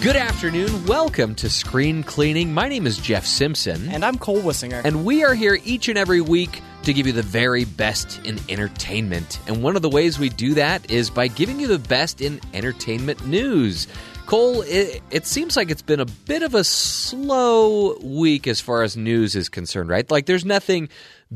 Good afternoon. Welcome to Screen Cleaning. My name is Jeff Simpson. And I'm Cole Wissinger. And we are here each and every week to give you the very best in entertainment. And one of the ways we do that is by giving you the best in entertainment news. Cole, it, it, seems like it's been a bit of a slow week as far as news is concerned, right? Like there's nothing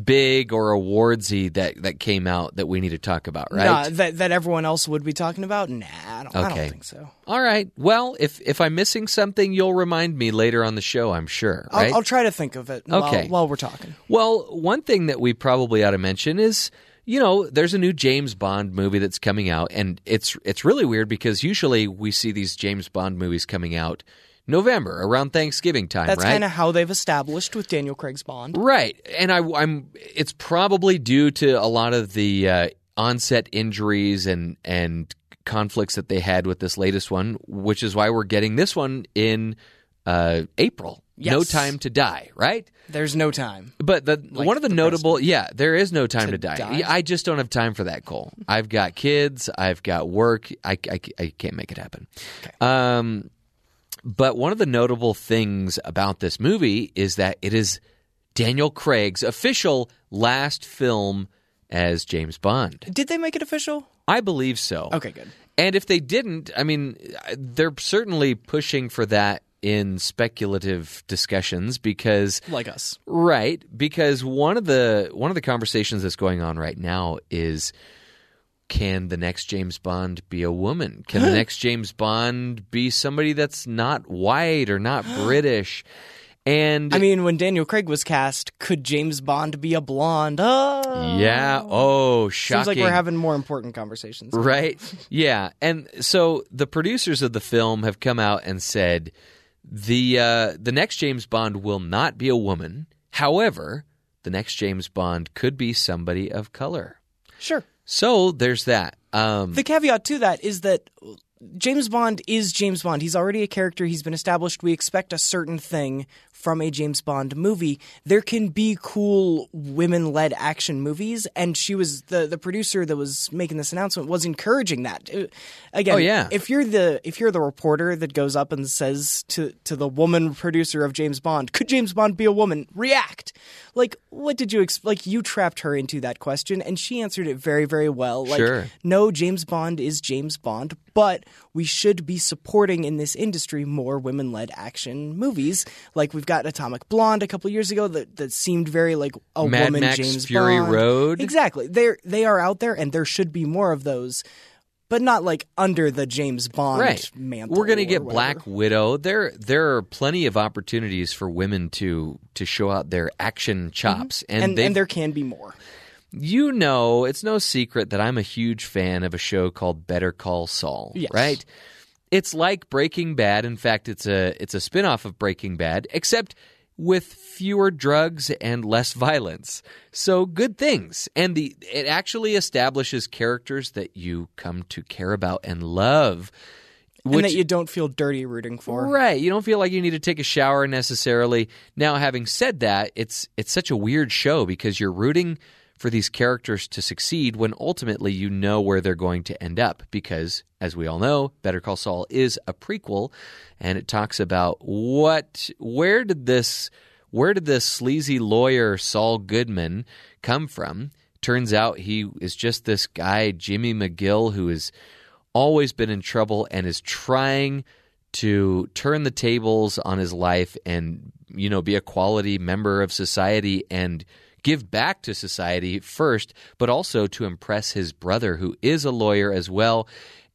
big or awardsy that, that came out that we need to talk about, right? Nah, that that everyone else would be talking about? Nah, I don't, okay. I don't think so. All right. Well, if if I'm missing something, you'll remind me later on the show. I'm sure. Right? I'll, I'll try to think of it. Okay. While, while we're talking. Well, one thing that we probably ought to mention is you know, there's a new James Bond movie that's coming out, and it's it's really weird because usually we see these James Bond movies coming out November around Thanksgiving time. That's right? kind of how they've established with Daniel Craig's Bond, right? And I, am it's probably due to a lot of the uh, onset injuries and and conflicts that they had with this latest one, which is why we're getting this one in uh, April. Yes. No time to die, right? There's no time. But the like one of the, the notable, yeah, there is no time to, to die. die. I just don't have time for that, Cole. I've got kids. I've got work. I, I, I can't make it happen. Okay. Um, but one of the notable things about this movie is that it is Daniel Craig's official last film as James Bond. Did they make it official? I believe so. Okay, good. And if they didn't, I mean, they're certainly pushing for that in speculative discussions because like us right because one of the one of the conversations that's going on right now is can the next James Bond be a woman can the next James Bond be somebody that's not white or not British and I mean, when Daniel Craig was cast, could James Bond be a blonde? Oh. Yeah. Oh, shocking. Seems like we're having more important conversations. Right. yeah. And so the producers of the film have come out and said the uh, the next James Bond will not be a woman. However, the next James Bond could be somebody of color. Sure. So there's that. Um, the caveat to that is that James Bond is James Bond. He's already a character. He's been established. We expect a certain thing from a James Bond movie. There can be cool women led action movies, and she was the the producer that was making this announcement was encouraging that. Uh, again, oh, yeah. if you're the if you're the reporter that goes up and says to to the woman producer of James Bond, could James Bond be a woman? React. Like, what did you ex- like? You trapped her into that question, and she answered it very, very well. Like, sure. no, James Bond is James Bond, but we should be supporting in this industry more women led action movies. Like we've got Atomic Blonde a couple years ago that, that seemed very like a Mad woman Max James Fury Bond. Road. Exactly. They they are out there and there should be more of those but not like under the James Bond right. mantle. We're going to get Black Widow. There, there are plenty of opportunities for women to to show out their action chops, mm-hmm. and, and, and there can be more. You know, it's no secret that I'm a huge fan of a show called Better Call Saul. Yes. Right? It's like Breaking Bad. In fact, it's a it's a spin-off of Breaking Bad, except with fewer drugs and less violence. So good things. And the it actually establishes characters that you come to care about and love. Which, and that you don't feel dirty rooting for. Right. You don't feel like you need to take a shower necessarily. Now, having said that, it's it's such a weird show because you're rooting for these characters to succeed when ultimately you know where they're going to end up. Because, as we all know, Better Call Saul is a prequel, and it talks about what, where did this, where did this sleazy lawyer Saul Goodman come from? Turns out he is just this guy Jimmy McGill who has always been in trouble and is trying to turn the tables on his life and you know be a quality member of society and give back to society first, but also to impress his brother, who is a lawyer as well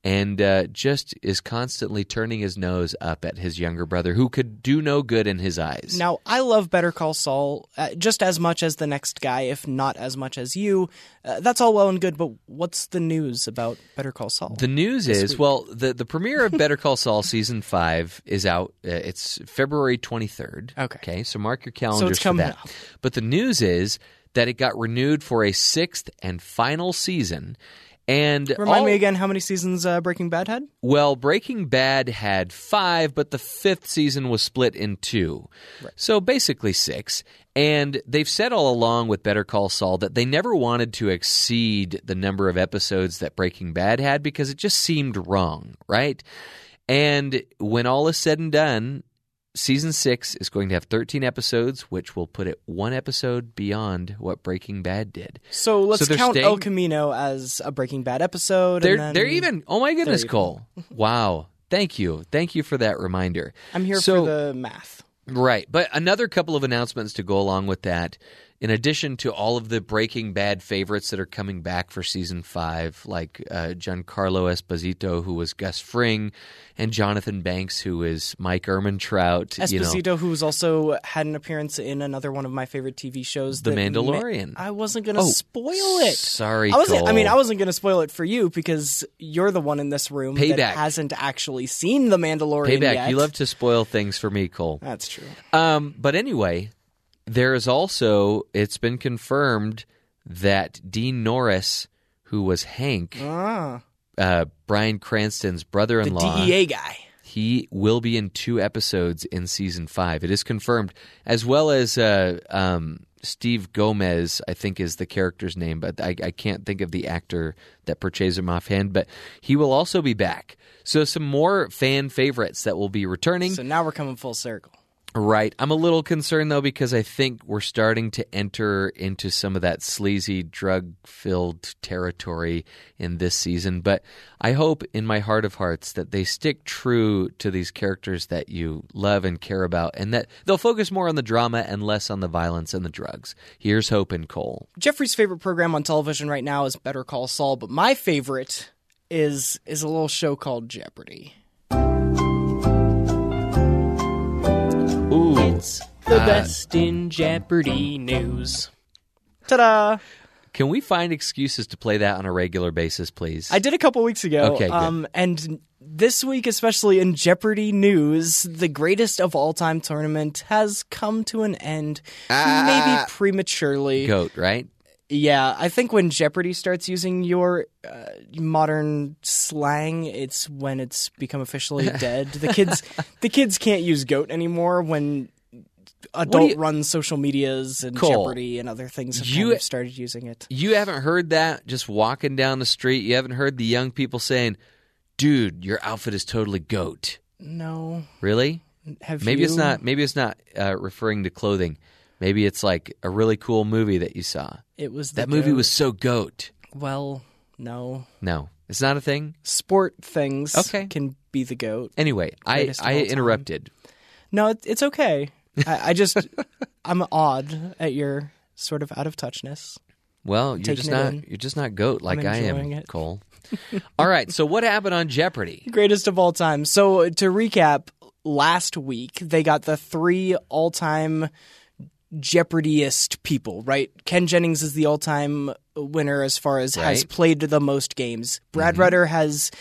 and uh, just is constantly turning his nose up at his younger brother, who could do no good in his eyes. Now, I love Better Call Saul uh, just as much as the next guy, if not as much as you. Uh, that's all well and good, but what's the news about Better Call Saul? The news is week? well, the the premiere of Better Call Saul season five is out. Uh, it's February twenty third. Okay. Okay, so mark your calendars so it's coming for that. Out. But the news is that it got renewed for a sixth and final season. And remind all, me again how many seasons uh, Breaking Bad had? Well, Breaking Bad had five, but the fifth season was split in two, right. so basically six. And they've said all along with Better Call Saul that they never wanted to exceed the number of episodes that Breaking Bad had because it just seemed wrong, right? And when all is said and done, season six is going to have 13 episodes, which will put it one episode beyond what Breaking Bad did. So let's So count staying- El Camino as a Breaking Bad episode. They're and then they're even. Oh my goodness. Cole! Wow, thank you, thank you for that reminder. I'm here So- for the math. Right. But another couple of announcements to go along with that. In addition to all of the Breaking Bad favorites that are coming back for season five, like uh, Giancarlo Esposito, who was Gus Fring, and Jonathan Banks, who is Mike. You know, Esposito, who's also had an appearance in another one of my favorite TV shows, The that ma- Mandalorian. I wasn't going to Oh, spoil it. Sorry, I wasn't. I mean, I wasn't going to spoil it for you because you're the one in this room Payback. that hasn't actually seen the Mandalorian Payback. yet. You love to spoil things for me, Cole. That's true. Um, but anyway, there is also it's been confirmed that Dean Norris, who was Hank, Ah, uh, Bryan Cranston's brother-in-law, DEA guy. he will be in two episodes in season five. It is confirmed, as well as uh, um, Steve Gomez. I think is the character's name, but I, I can't think of the actor that portrays him offhand. But he will also be back. So some more fan favorites that will be returning. So now we're coming full circle. Right. I'm a little concerned though because I think we're starting to enter into some of that sleazy drug filled territory in this season. But I hope in my heart of hearts that they stick true to these characters that you love and care about and that they'll focus more on the drama and less on the violence and the drugs. Here's hope and Cole. Jeffrey's favorite program on television right now is Better Call Saul, but my favorite is is a little show called Jeopardy. Ooh. It's the best in Jeopardy news. Ta-da! Can we find excuses to play that on a regular basis, please? I did a couple weeks ago. Okay, good. Um, and this week, especially in Jeopardy news, the greatest of all time tournament has come to an end, maybe prematurely. Goat, right? Yeah, I think when Jeopardy starts using your uh, modern slang, it's when it's become officially dead. The kids, the kids can't use "goat" anymore when do adult-run social medias and Cole, Jeopardy and other things have you- kind of started using it. You haven't heard that just walking down the street. You haven't heard the young people saying, "Dude, your outfit is totally goat." No, Really? have Maybe you? it's not. Maybe it's not uh, referring to clothing. Maybe it's like a really cool movie that you saw. It was the That movie was so goat. well, no. No, it's not a thing. Sport things Okay. can be the goat. Anyway, I I time. interrupted. No, it's okay. I, I just I'm awed at your sort of out of touchness. Well, you're just not. in. You're just not goat like I am, it. Cole. All right. So what happened on Jeopardy? Greatest of all time. So to recap, last week they got the three all-time Jeopardyist people, right? Ken Jennings is the all-time winner as far as has Right. Mm-hmm. played the most games. Brad Rutter has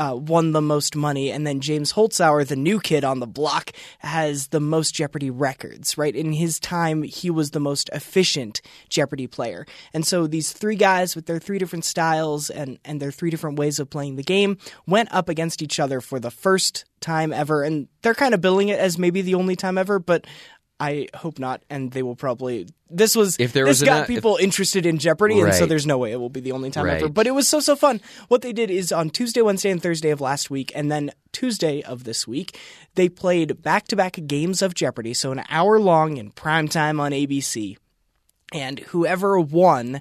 uh, won the most money, and then James Holzhauer, the new kid on the block, has the most Jeopardy records. Right in his time, he was the most efficient Jeopardy player, and so these three guys with their three different styles and and their three different ways of playing the game went up against each other for the first time ever, and they're kind of billing it as maybe the only time ever, but. I hope not, and they will probably. This was If there this was got people interested in Jeopardy, and so there's no way it will be the only time ever. But it was so so fun. What they did is on Tuesday, Wednesday, and Thursday of last week, and then Tuesday of this week, they played back to back games of Jeopardy, so an hour long in prime time on ABC. And whoever won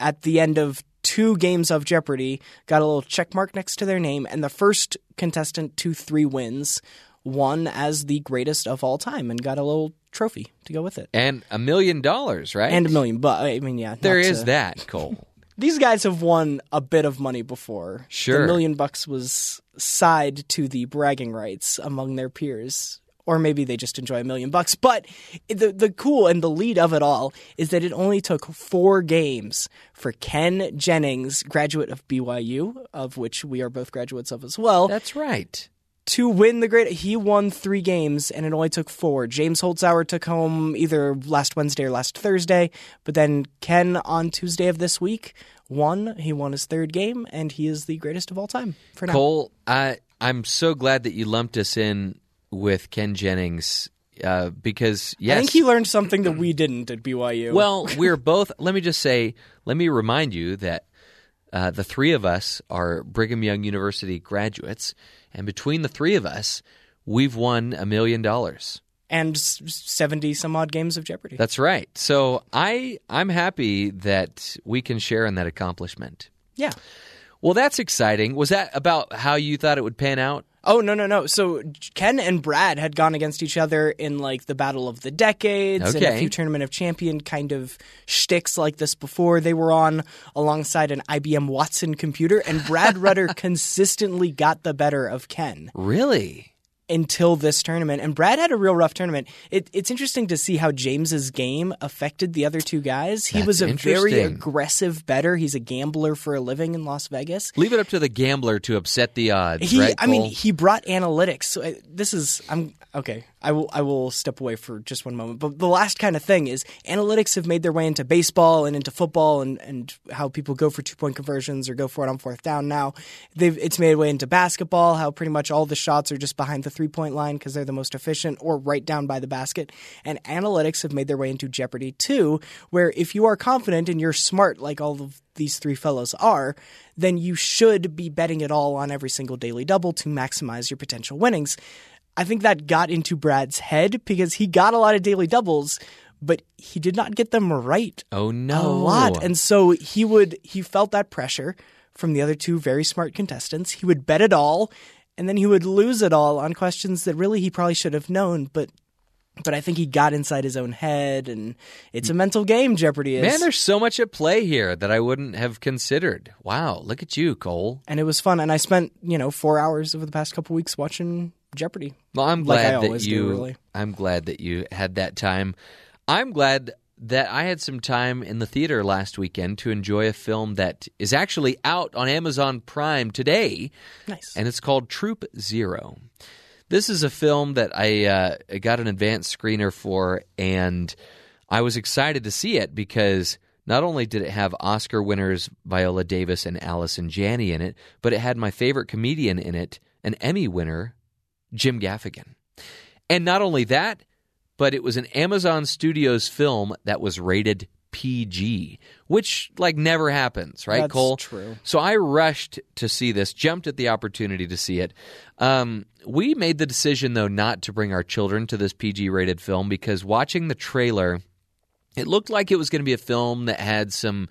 at the end of two games of Jeopardy got a little check mark next to their name, and the first contestant to three wins won as the greatest of all time and got a little trophy to go with it. And a million dollars, right? And a million bucks. I mean, yeah. There is to- that, Cole. these guys have won a bit of money before. Sure. The million bucks was side to the bragging rights among their peers. Or maybe they just enjoy a million bucks. But the the cool and the lead of it all is that it only took four games for Ken Jennings, graduate of BYU, of which we are both graduates of as well, That's right. To win the great. He won three games, and it only took four. James Holzhauer took home either last Wednesday or last Thursday, but then Ken on Tuesday of this week won. He won his third game, and he is the greatest of all time for now. Cole, I I'm so glad that you lumped us in with Ken Jennings uh, because yes, I think he learned something that we didn't at BYU. Well, we're both. Let me just say. Let me remind you that Uh, the three of us are Brigham Young University graduates, and between the three of us, we've won a million dollars. And 70 some odd games of Jeopardy. That's right. So I I'm happy that we can share in that accomplishment. yeah. Well, that's exciting. Was that about how you thought it would pan out? Oh no no no! So Ken and Brad had gone against each other in like the Battle of the Decades and a few Tournament of Champion kind of shticks like this before. They were on alongside an IBM Watson computer, and Brad Rutter consistently got the better of Ken Really? Until this tournament. And Brad had a real rough tournament. It, it's interesting to see how James's game affected the other two guys. He That's was a very aggressive bettor. He's a gambler for a living in Las Vegas. Leave it up to the gambler to upset the odds, He, right? I mean, he brought analytics. So uh, this is, I'm okay. I will, I will step away for just one moment. But the last kind of thing is analytics have made their way into baseball and into football and, and how people go for two point conversions or go for it on fourth down. Now, they've it's made way into basketball. How pretty much all the shots are just behind the three point line because they're the most efficient, or right down by the basket. And analytics have made their way into Jeopardy too, where if you are confident and you're smart, like all of these three fellows are, then you should be betting it all on every single daily double to maximize your potential winnings. I think that got into Brad's head because he got a lot of daily doubles, but he did not get them right oh no, a lot. And so he would he felt that pressure from the other two very smart contestants. He would bet it all and then he would lose it all on questions that really he probably should have known, but but I think he got inside his own head and it's a mental game Jeopardy is. man, there's so much at play here that I wouldn't have considered. Wow, look at you, Cole. and it was fun and I spent, you know, 4 hours over the past couple weeks watching Jeopardy. Well, I'm Like glad that always do, you. really. I'm glad that you had that time. I'm glad that I had some time in the theater last weekend to enjoy a film that is actually out on Amazon Prime today, Nice. and it's called Troop Zero. This is a film that I uh, got an advanced screener for, and I was excited to see it because not only did it have Oscar winners Viola Davis and Allison Janney in it, but it had my favorite comedian in it, an Emmy winner, Jim Gaffigan. And not only that, but it was an Amazon Studios film that was rated PG, which like never happens, right, That's Cole? true. So I rushed to see this, jumped at the opportunity to see it. Um, we made the decision though not to bring our children to this PG rated film because watching the trailer, it looked like it was going to be a film that had some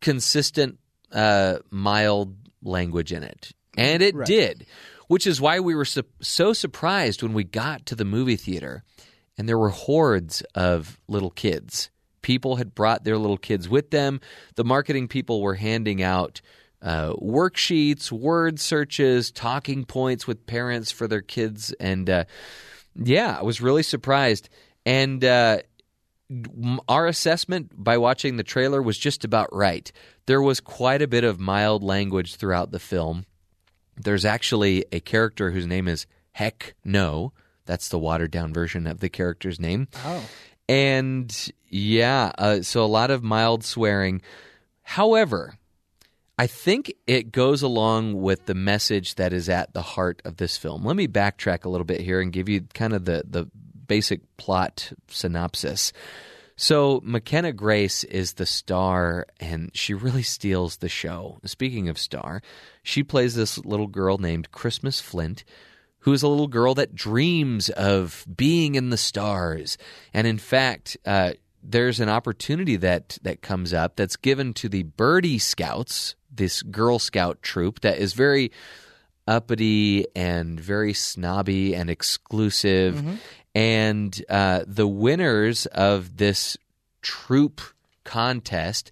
consistent, uh, mild language in it, and it Right. did. Which is why we were su- so surprised when we got to the movie theater and there were hordes of little kids. People had brought their little kids with them. The marketing people were handing out uh, worksheets, word searches, talking points with parents for their kids. And uh, yeah, I was really surprised. And uh, our assessment by watching the trailer was just about right. There was quite a bit of mild language throughout the film. There's actually a character whose name is Heck No. That's the watered down version of the character's name. Oh. And yeah, uh, so a lot of mild swearing. However, I think it goes along with the message that is at the heart of this film. Let me backtrack a little bit here and give you kind of the, the basic plot synopsis. So, McKenna Grace is the star, and she really steals the show. Speaking of star, she plays this little girl named Christmas Flint, who is a little girl that dreams of being in the stars. And in fact, uh, there's an opportunity that that comes up that's given to the Birdie Scouts, this Girl Scout troop that is very uppity and very snobby and exclusive. And uh, the winners of this troop contest,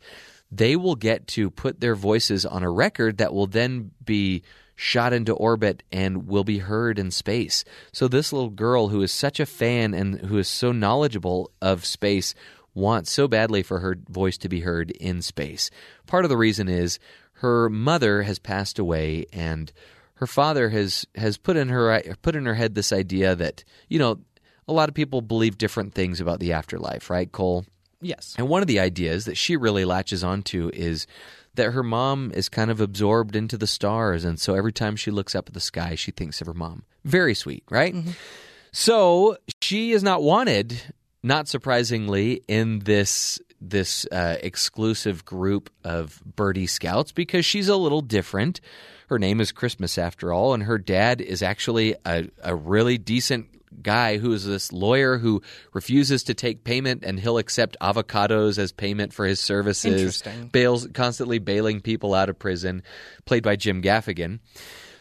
they will get to put their voices on a record that will then be shot into orbit and will be heard in space. So this little girl who is such a fan and who is so knowledgeable of space wants so badly for her voice to be heard in space. Part of the reason is her mother has passed away and her father has has put in her put in her head this idea that, you know, a lot of people believe different things about the afterlife, right, Cole? Yes. And one of the ideas that she really latches onto is that her mom is kind of absorbed into the stars. And so every time she looks up at the sky, she thinks of her mom. Very sweet, right? So she is not wanted, not surprisingly, in this this uh, exclusive group of birdie scouts because she's a little different. Her name is Christmas, after all, and her dad is actually a, a really decent guy who is this lawyer who refuses to take payment and he'll accept avocados as payment for his services. Interesting. Bails constantly bailing people out of prison, played by Jim Gaffigan.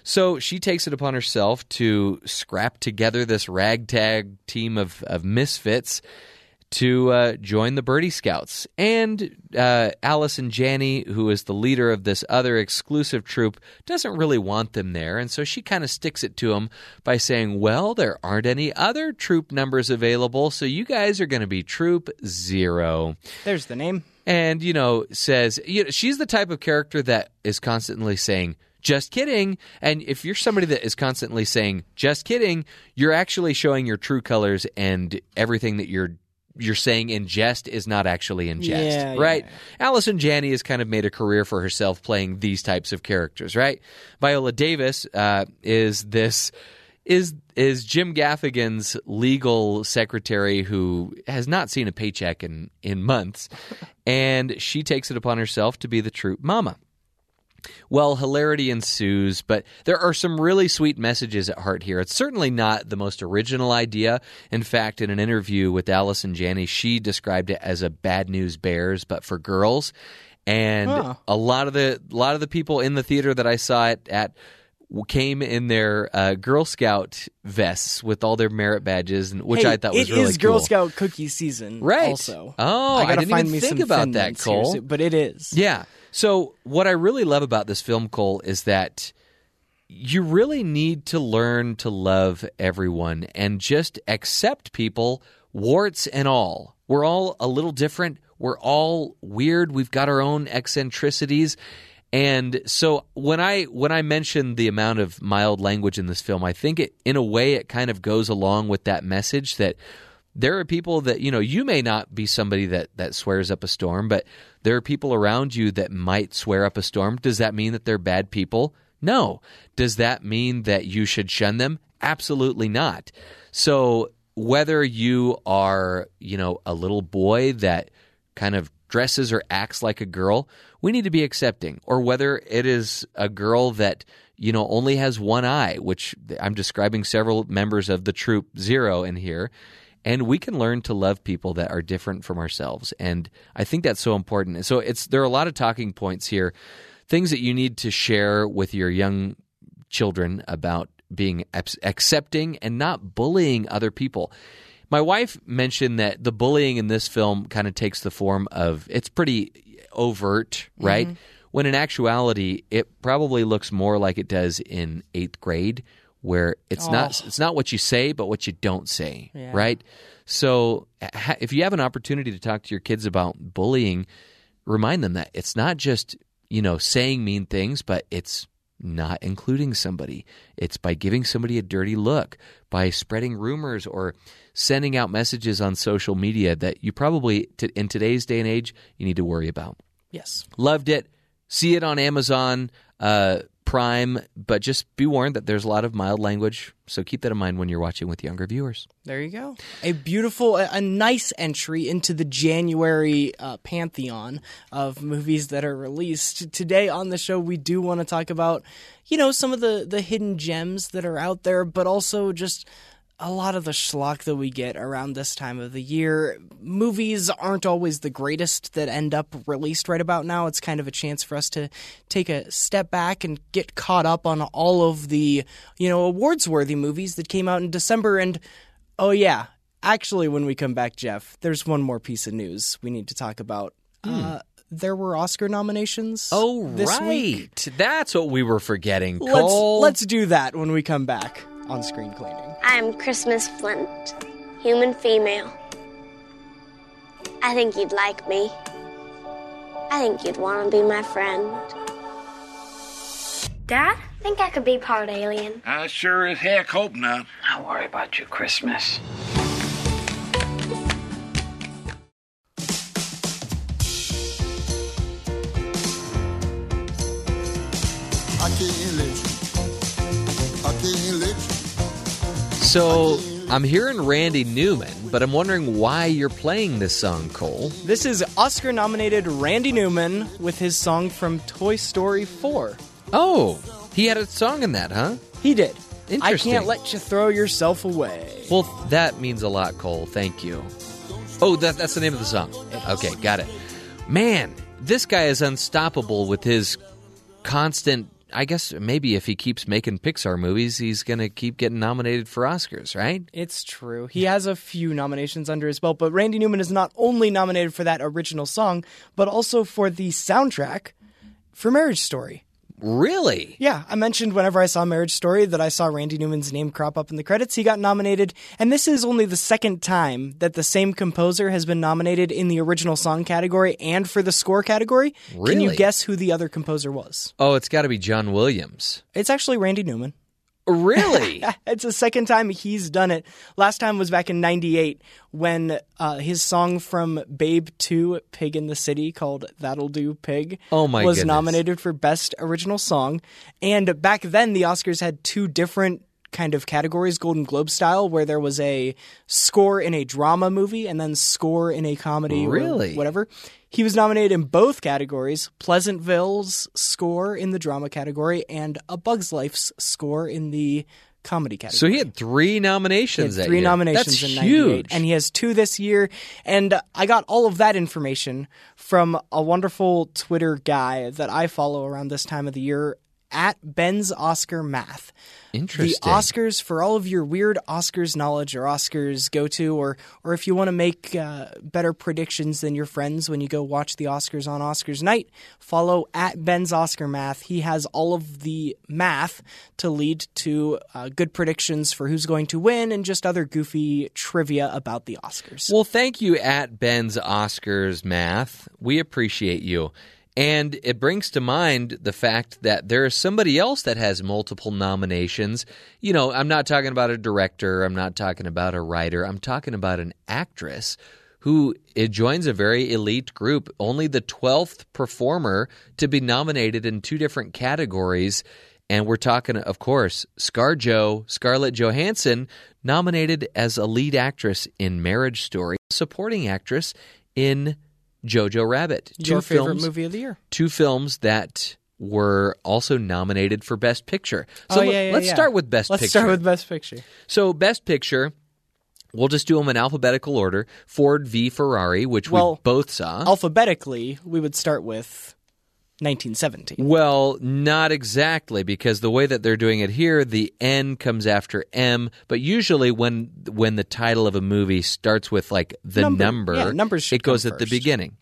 So she takes it upon herself to scrap together this ragtag team of, of misfits to uh, join the Birdie Scouts. And uh, Allison Janney, who is the leader of this other exclusive troop, doesn't really want them there. And so she kind of sticks it to them by saying, Well, there aren't any other troop numbers available, so you guys are going to be Troop Zero. There's the name. And, you know, says, you know, she's the type of character that is constantly saying, just kidding. And if you're somebody that is constantly saying, just kidding, you're actually showing your true colors and everything that you're you're saying in jest is not actually in jest, Yeah, right? yeah. Allison Janney has kind of made a career for herself playing these types of characters, right? Viola Davis uh, is this is is Jim Gaffigan's legal secretary who has not seen a paycheck in in months, and she takes it upon herself to be the troop mama. Well, hilarity ensues, but there are some really sweet messages at heart here. It's certainly not the most original idea. In fact, in an interview with Allison Janney, she described it as a bad news bears, but for girls. And Huh. a lot of the a lot of the people in the theater that I saw it at came in their uh, Girl Scout vests with all their merit badges, and which Hey, I thought was it really is Girl cool. Scout cookie season. Right. Also. Oh, I I gotta didn't find even me think about that, Cole. here but it is. Yeah. So what I really love about this film, Cole, is that you really need to learn to love everyone and just accept people, warts and all. We're all a little different. We're all weird. We've got our own eccentricities. And so when I when I mention the amount of mild language in this film, I think it in a way it kind of goes along with that message that there are people that you know you may not be somebody that that swears up a storm but there are people around you that might swear up a storm. Does that mean that they're bad people? No. Does that mean that you should shun them? Absolutely not. So whether you are you know a little boy that kind of dresses or acts like a girl we need to be accepting. Or whether it is a girl that you know only has one eye which i'm describing several members of the troop zero in here and we can learn to love people that are different from ourselves. And i think that's so important. So it's there are a lot of talking points here things that you need to share with your young children about being accepting and not bullying other people. My wife mentioned that the bullying in this film kind of takes the form of it's pretty overt right? Mm-hmm. When in actuality it probably looks more like it does in eighth grade where it's not it's not what you say but what you don't say Yeah. right so ha- if you have an opportunity to talk to your kids about bullying remind them that it's not just you know saying mean things but it's not including somebody it's by giving somebody a dirty look by spreading rumors or sending out messages on social media that you probably t- in today's day and age you need to worry about Yes. Loved it. See it on Amazon uh, Prime, but just be warned that there's a lot of mild language. So keep that in mind when you're watching with younger viewers. There you go. A beautiful, a, nice entry into the January uh, pantheon of movies that are released. Today on the show, we do want to talk about, you know, some of the, the hidden gems that are out there, but also just a lot of the schlock that we get around this time of the year. Movies aren't always the greatest that end up released right about now. It's kind of a chance for us to take a step back and get caught up on all of the, you know, awards worthy movies that came out in December. And oh, yeah, actually, when we come back, Jeff, there's one more piece of news we need to talk about. Uh, there were Oscar nominations. Oh, this week. That's what we were forgetting. Let's let's do that when we come back on screen cleaning. I'm Christmas Flint, human female. I think you'd like me. I think you'd want to be my friend. Dad, I think I could be part alien. I sure as heck hope not. Don't worry about your Christmas. I can't let you. I can't let you. So I'm hearing Randy Newman, but I'm wondering why you're playing this song, Cole. This is Oscar nominated Randy Newman with his song from Toy Story 4. Oh, he had a song in that, huh? He did. I Interesting. can't let you throw yourself away. Well, that means a lot, Cole. Thank you. Oh, that, that's the name of the song. Okay, got it. Man, this guy is unstoppable with his constant. I guess maybe if he keeps making Pixar movies, he's going to keep getting nominated for Oscars, right? It's true. He has a few nominations under his belt, but Randy Newman is not only nominated for that original song, but also for the soundtrack for Marriage Story. Really? Yeah, I mentioned whenever I saw Marriage Story that I saw Randy Newman's name crop up in the credits. He got nominated, and this is only the second time that the same composer has been nominated in the original song category and for the score category. Can you guess who the other composer was? Oh, it's got to be John Williams. It's actually Randy Newman. Really? It's the second time he's done it. Last time was back in 98 when uh, his song from Babe 2, Pig in the City, called That'll Do Pig, Oh my was goodness. nominated for Best Original Song. And back then, the Oscars had two different kind of categories, Golden Globe style, where there was a score in a drama movie and then score in a comedy Really? whatever. He was nominated in both categories Pleasantville's score in the drama category and A Bug's Life's score in the comedy category. so he had three had nominations. that three year. nominations That's in 98 huge. and he has two this year and i got all of that information from a wonderful twitter guy that i follow around this time of the year at ben's oscar math Interesting. the Oscars for all of your weird Oscars knowledge or Oscars go to, or or if you want to make uh, better predictions than your friends when you go watch the Oscars on Oscars night, follow at Ben's Oscar Math. He has all of the math to lead to uh, good predictions for who's going to win and just other goofy trivia about the Oscars. Well, thank you at Ben's Oscars Math. We appreciate you. And it brings to mind the fact that there is somebody else that has multiple nominations. You know, I'm not talking about a director, I'm not talking about a writer, I'm talking about an actress who joins a very elite group, only the 12th performer to be nominated in two different categories. And we're talking, of course, ScarJo, Scarlett Johansson, nominated as a lead actress in Marriage Story, supporting actress in Jojo Rabbit. your two favorite films, movie of the year? Two films that were also nominated for Best Picture. Oh, So yeah, let- yeah, let's yeah. start with Best Let's Picture. start with Best Picture. So, Best Picture, we'll just do them in alphabetical order. Ford v Ferrari, which Well, we both saw. Alphabetically, we would start with 1917. Well, not exactly, because the way that they're doing it here, the N comes after M. But usually, when when the title of a movie starts with like the Number. number, Yeah, numbers it goes at the first. Mm-hmm. beginning.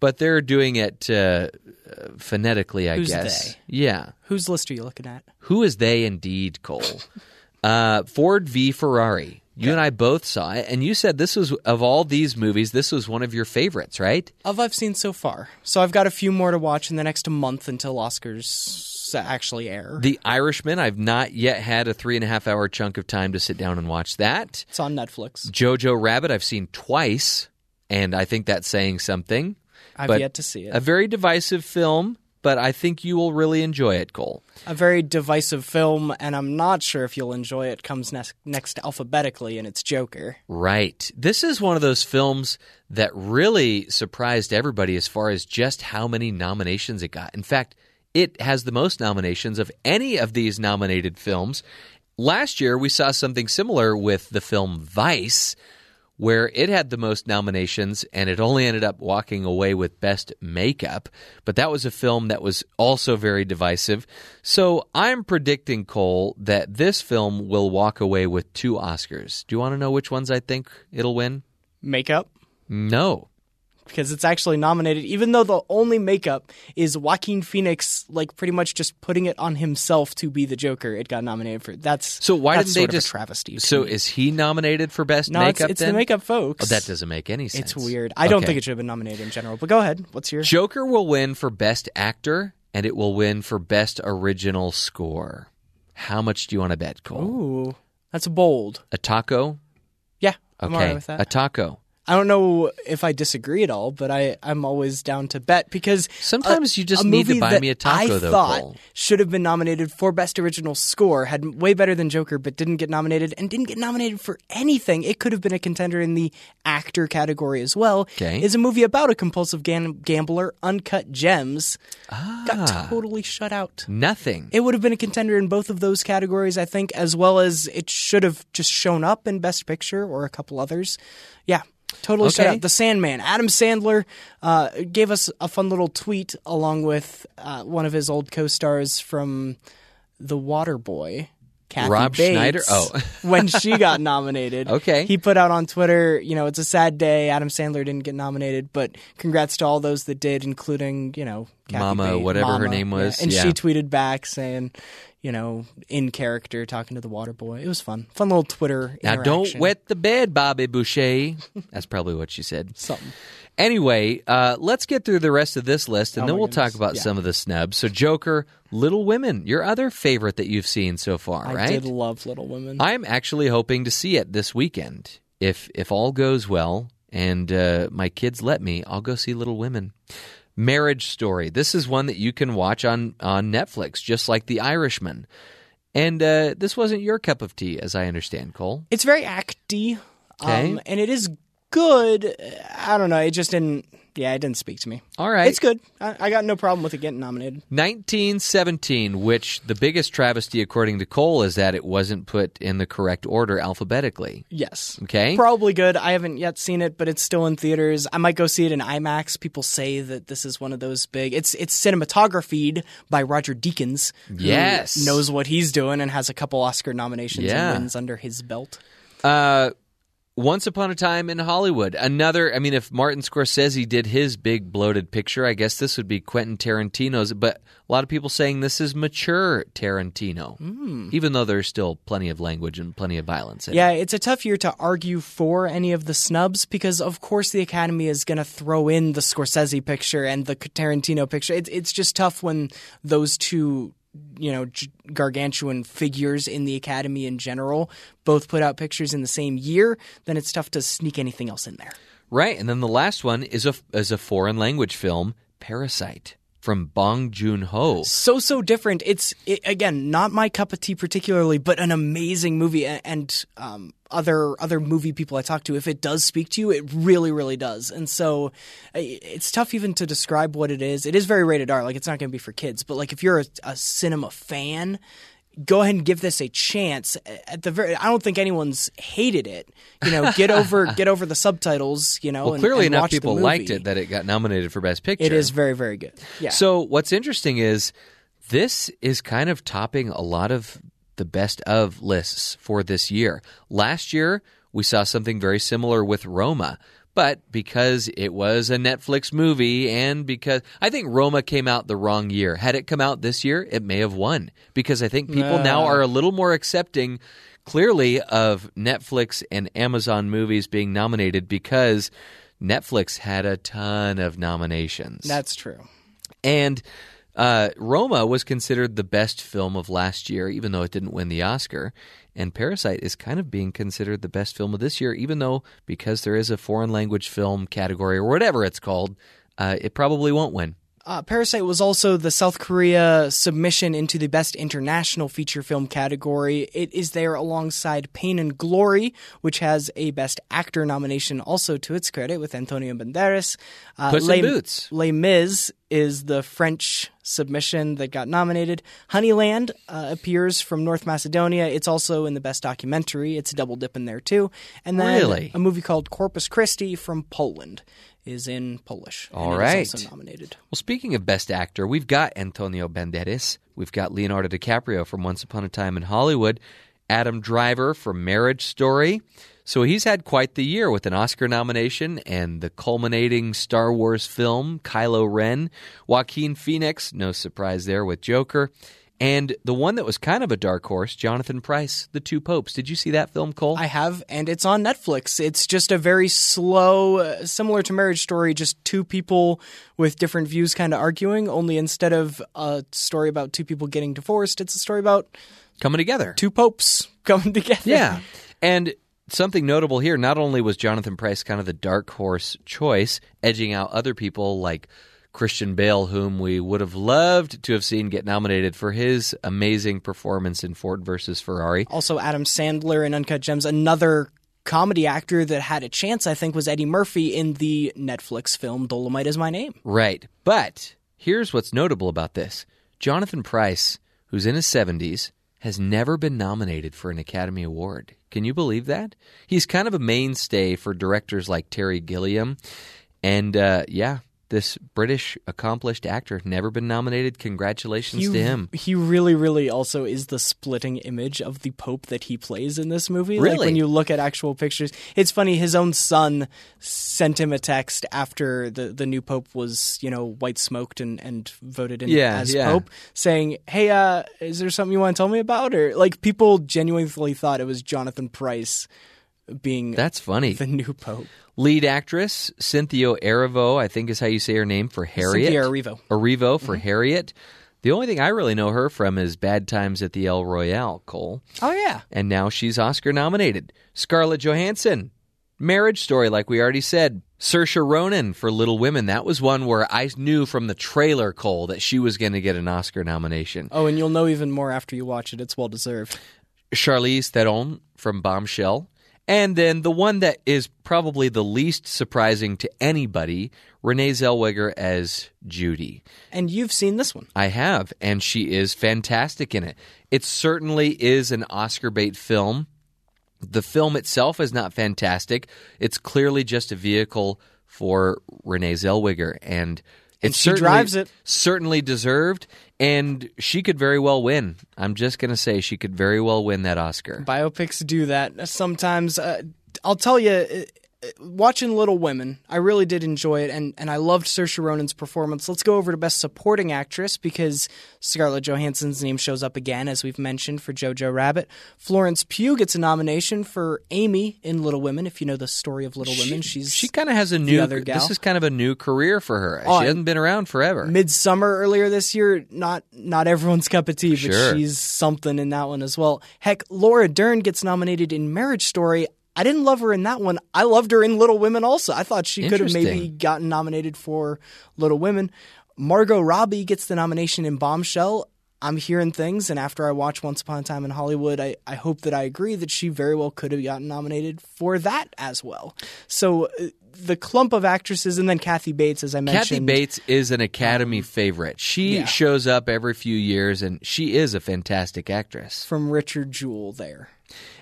But they're doing it uh, uh, phonetically, I Who's guess. they? Yeah. Whose list are you looking at? Who is they indeed, Cole? uh, Ford v Ferrari. You and I both saw it, and you said this was of all these movies, this was one of your favorites, right? of I've seen so far. So I've got a few more to watch in the next month until Oscars actually air. The Irishman. I've not yet had a three and a half hour chunk of time to sit down and watch that. It's on Netflix. Jojo Rabbit. I've seen twice, and I think that's saying something. I've But yet to see it. A very divisive film, but I think you will really enjoy it, Cole. A very divisive film, and I'm not sure if you'll enjoy it. Comes next, next alphabetically, and it's Joker. Right. This is one of those films that really surprised everybody as far as just how many nominations it got. In fact, it has the most nominations of any of these nominated films. Last year, we saw something similar with the film Vice, where it had the most nominations and it only ended up walking away with Best Makeup. But that was a film that was also very divisive. So I'm predicting, Cole, that this film will walk away with two Oscars. Do you want to know which ones I think it'll win? Makeup, No. Because it's actually nominated, even though the only makeup is Joaquin Phoenix, like pretty much just putting it on himself to be the Joker. It got nominated for that's So why that's didn't they just travesty? So me. is he nominated for best no, it's, makeup? it's then? the makeup folks. Oh, that doesn't make any sense. It's weird. I don't think it should have been nominated in general. But go ahead. What's your? Joker will win for best actor and it will win for best original score. How much do you want to bet, Cole? Ooh, that's bold. A taco? Yeah, Okay. I'm alright with A taco. I don't know if I disagree at all, but I, I'm always down to bet because Sometimes a- you just need to buy me a taco, I though, thought Cole. should have been nominated for best original score, had way better than Joker, but didn't get nominated, and didn't get nominated for anything. It could have been a contender in the actor category as well. Okay. is a movie about a compulsive gam- gambler, Uncut Gems. Got Ah. totally shut out. Nothing. It would have been a contender in both of those categories, I think, as well as it should have just shown up in Best Picture or a couple others. Yeah, totally Okay. out. The Sandman, Adam Sandler, uh, gave us a fun little tweet along with uh, one of his old co-stars from The Waterboy. Kathy Rob Bates, Schneider? Oh. when she got nominated. Okay. He put out on Twitter, you know, it's a sad day. Adam Sandler didn't get nominated, but congrats to all those that did, including, you know, Kathy Mama, Bates- whatever her name was, yeah. And yeah. she tweeted back saying, you know, in character talking to the water boy. It was fun. Fun little Twitter Now don't wet the bed, Bobby Boucher. That's probably what she said. something. Anyway, uh, let's get through the rest of this list, and Oh then we'll talk about Yeah. some of the snubs. So, Joker, Little Women, your other favorite that you've seen so far, I right? I did love Little Women. I'm actually hoping to see it this weekend. If if all goes well and uh, my kids let me, I'll go see Little Women. Marriage Story. This is one that you can watch on on Netflix, just like The Irishman. And uh, this wasn't your cup of tea, as I understand, Cole. it's very acty, Okay. um, and it is good. I don't know. It just didn't. Yeah, it didn't speak to me. All right. It's good. I, I got no problem with it getting nominated. 1917, which the biggest travesty, according to Cole, is that it wasn't put in the correct order alphabetically. Yes. Okay. Probably good. I haven't yet seen it, but it's still in theaters. I might go see it in IMAX. People say that this is one of those big. It's it's cinematographied by Roger Deakins. Yes. knows what he's doing and has a couple Oscar nominations Yeah. and wins under his belt. Uh, Once Upon a Time in Hollywood. Another, I mean, if Martin Scorsese did his big bloated picture, I guess this would be Quentin Tarantino's. But a lot of people saying this is mature Tarantino, hmm. even though there's still plenty of language and plenty of violence in it. Yeah, it's a tough year to argue for any of the snubs because, of course, the Academy is going to throw in the Scorsese picture and the Tarantino picture. It's it's just tough when those two, you know, gargantuan figures in the Academy in general both put out pictures in the same year. Then it's tough to sneak anything else in there. Right, and then the last one is a is a foreign language film, Parasite, from Bong Joon Ho. so so different. It's it, again not my cup of tea particularly, but an amazing movie. And um, other other movie people I talk to, if it does speak to you, it really really does. And so it's tough even to describe what it is. It is very rated R. Like it's not going to be for kids, but like if you're a, a cinema fan. Go ahead and give this a chance. At the very, I don't think anyone's hated it. You know, get over get over the subtitles. You know, Well, and- clearly and enough people liked it that it got nominated for Best Picture. It is very very good. Yeah. So what's interesting is this is kind of topping a lot of the best of lists for this year. Last year we saw something very similar with Roma, but because it was a Netflix movie and because I think Roma came out the wrong year. Had it come out this year, it may have won because I think people now are a little more accepting clearly of Netflix and Amazon movies being nominated because Netflix had a ton of nominations. That's true. And uh, Roma was considered the best film of last year, even though it didn't win the Oscar. And Parasite is kind of being considered the best film of this year, even though because there is a foreign language film category or whatever it's called, uh, it probably won't win. Uh, Parasite was also the South Korea submission into the Best International Feature Film category. It is there alongside Pain and Glory, which has a Best Actor nomination also to its credit with Antonio Banderas. Uh, Puss in Les, Boots. Les Mis is the French submission that got nominated. Honeyland uh, appears from North Macedonia. It's also in the Best Documentary. It's a double dip in there too. And then Really? a movie called Corpus Christi from Poland is in Polish. All right. also nominated. Well, speaking of Best Actor, we've got Antonio Banderas, we've got Leonardo DiCaprio from Once Upon a Time in Hollywood, Adam Driver from Marriage Story. So he's had quite the year with an Oscar nomination and the culminating Star Wars film, Kylo Ren. Joaquin Phoenix, no surprise there with Joker. And the one that was kind of a dark horse, Jonathan Pryce, The Two Popes. Did you see that film, Cole? I have, and it's on Netflix. It's just a very slow, uh, similar to Marriage Story, just two people with different views kind of arguing. Only instead of a story about two people getting divorced, it's a story about Coming together. two popes coming together. Yeah. And something notable here not only was Jonathan Pryce kind of the dark horse choice, edging out other people like Christian Bale, whom we would have loved to have seen get nominated for his amazing performance in Ford versus Ferrari. Also, Adam Sandler in Uncut Gems, another comedy actor that had a chance, I think, was Eddie Murphy in the Netflix film Dolomite is My Name. Right. But here's what's notable about this Jonathan Pryce, who's in his 70s, has never been nominated for an Academy Award. Can you believe that? He's kind of a mainstay for directors like Terry Gilliam. And uh, yeah, this British accomplished actor never been nominated. Congratulations He, to him. he really, really also is the splitting image of the Pope that he plays in this movie. Like Really? when you look at actual pictures, it's funny. His own son sent him a text after the, the new Pope was, you know, white smoked and, and voted in Yeah, as yeah. Pope, saying, "Hey, uh, is there something you want to tell me about?" Or like people genuinely thought it was Jonathan Pryce being That's funny. the new Pope. Lead actress Cynthia Erivo, I think is how you say her name for Harriet. Cynthia Erivo. Erivo for mm-hmm. Harriet. The only thing I really know her from is Bad Times at the El Royale, Cole. Oh yeah. And now she's Oscar nominated. Scarlett Johansson, Marriage Story, like we already said. Saoirse Ronan for Little Women. That was one where I knew from the trailer, Cole, that she was going to get an Oscar nomination. Oh, and you'll know even more after you watch it. It's well deserved. Charlize Theron from Bombshell. And then the one that is probably the least surprising to anybody, Renee Zellweger as Judy. And you've seen this one. I have, and she is fantastic in it. It certainly is an Oscar bait film. The film itself is not fantastic. It's clearly just a vehicle for Renee Zellweger, and And she certainly- drives it. Certainly deserved, and she could very well win. I'm just going to say she could very well win that Oscar. Biopics do that sometimes. Uh, I'll tell you, watching Little Women, I really did enjoy it, and, and I loved Saoirse Ronan's performance. Let's go over to Best Supporting Actress because Scarlett Johansson's name shows up again, as we've mentioned, for Jojo Rabbit. Florence Pugh gets a nomination for Amy in Little Women. If you know the story of Little Women, she's She kind of has a new. other gal. This is kind of a new career for her. She oh, hasn't been around forever. Midsummer earlier this year. Not not everyone's cup of tea, but Sure. she's something in that one as well. Heck, Laura Dern gets nominated in Marriage Story. I didn't love her in that one. I loved her in Little Women also. I thought she could have maybe gotten nominated for Little Women. Margot Robbie gets the nomination in Bombshell. I'm hearing things, and after I watch Once Upon a Time in Hollywood, I, I hope that I agree that she very well could have gotten nominated for that as well. So uh, the clump of actresses, and then Kathy Bates, as I mentioned. Kathy Bates is an Academy um, favorite. She yeah. shows up every few years, and she is a fantastic actress. from Richard Jewell there.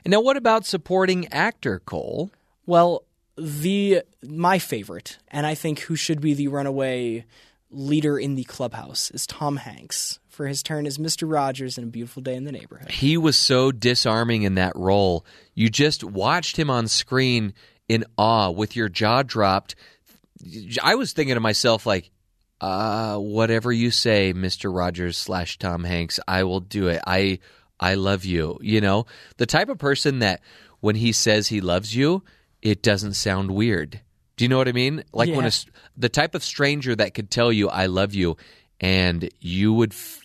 And now, what about supporting actor Cole? Well, the my favorite, and I think who should be the runaway leader in the clubhouse is Tom Hanks for his turn as Mr. Rogers in A Beautiful Day in the Neighborhood. He was so disarming in that role. You just watched him on screen in awe with your jaw dropped. I was thinking to myself, like, uh, whatever you say, Mr. Rogers slash Tom Hanks, I will do it. I I love you. You know, the type of person that when he says he loves you, it doesn't sound weird. Do you know what I mean? Like when Yeah. a, s- the type of stranger that could tell you I love you, and you would f-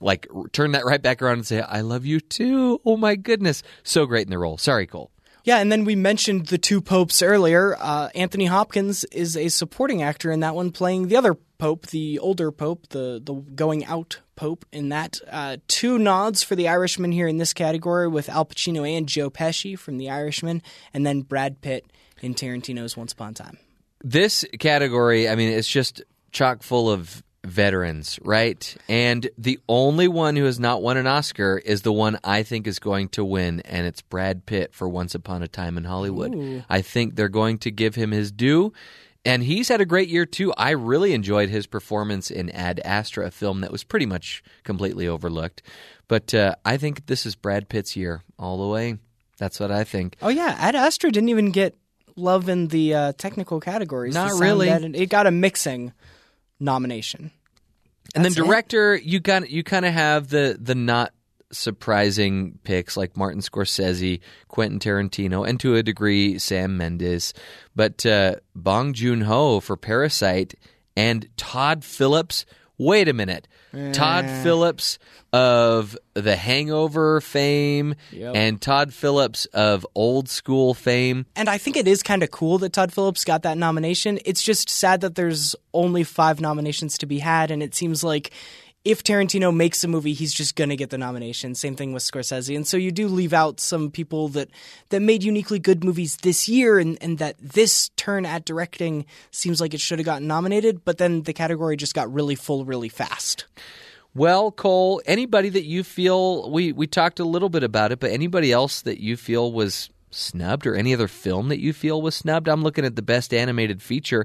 like turn that right back around and say I love you too. Oh my goodness, so great in the role. Sorry, Cole. Yeah, and then we mentioned the two popes earlier. Uh, Anthony Hopkins is a supporting actor in that one, playing the other pope, the older pope, the the going out pope. In that, uh, two nods for the Irishman here in this category with Al Pacino and Joe Pesci from The Irishman, and then Brad Pitt in Tarantino's Once Upon a Time. This category, I mean, it's just chock full of veterans, right? And the only one who has not won an Oscar is the one I think is going to win, and it's Brad Pitt for Once Upon a Time in Hollywood. I think they're going to give him his due. And he's had a great year too. I really enjoyed his performance in Ad Astra, a film that was pretty much completely overlooked. But uh, I think this is Brad Pitt's year all the way. That's what I think. Oh yeah, Ad Astra didn't even get love in the uh, technical categories. Not really. It got a mixing nomination. And then That's it. director, you got you kind of have the the not surprising picks like Martin Scorsese, Quentin Tarantino, and to a degree Sam Mendes, but uh, Bong Joon Ho for Parasite and Todd Phillips. Wait a minute. Todd Eh. Phillips of The Hangover fame Yep. and Todd Phillips of Old School fame. And I think it is kind of cool that Todd Phillips got that nomination. It's just sad that there's only five nominations to be had, and it seems like if Tarantino makes a movie, he's just going to get the nomination. Same thing with Scorsese. And so you do leave out some people that, that made uniquely good movies this year, and, and that this turn at directing seems like it should have gotten nominated, but then the category just got really full really fast. Well, Cole, anybody that you feel we we talked a little bit about it, but anybody else that you feel was snubbed or any other film that you feel was snubbed? I'm looking at the best animated feature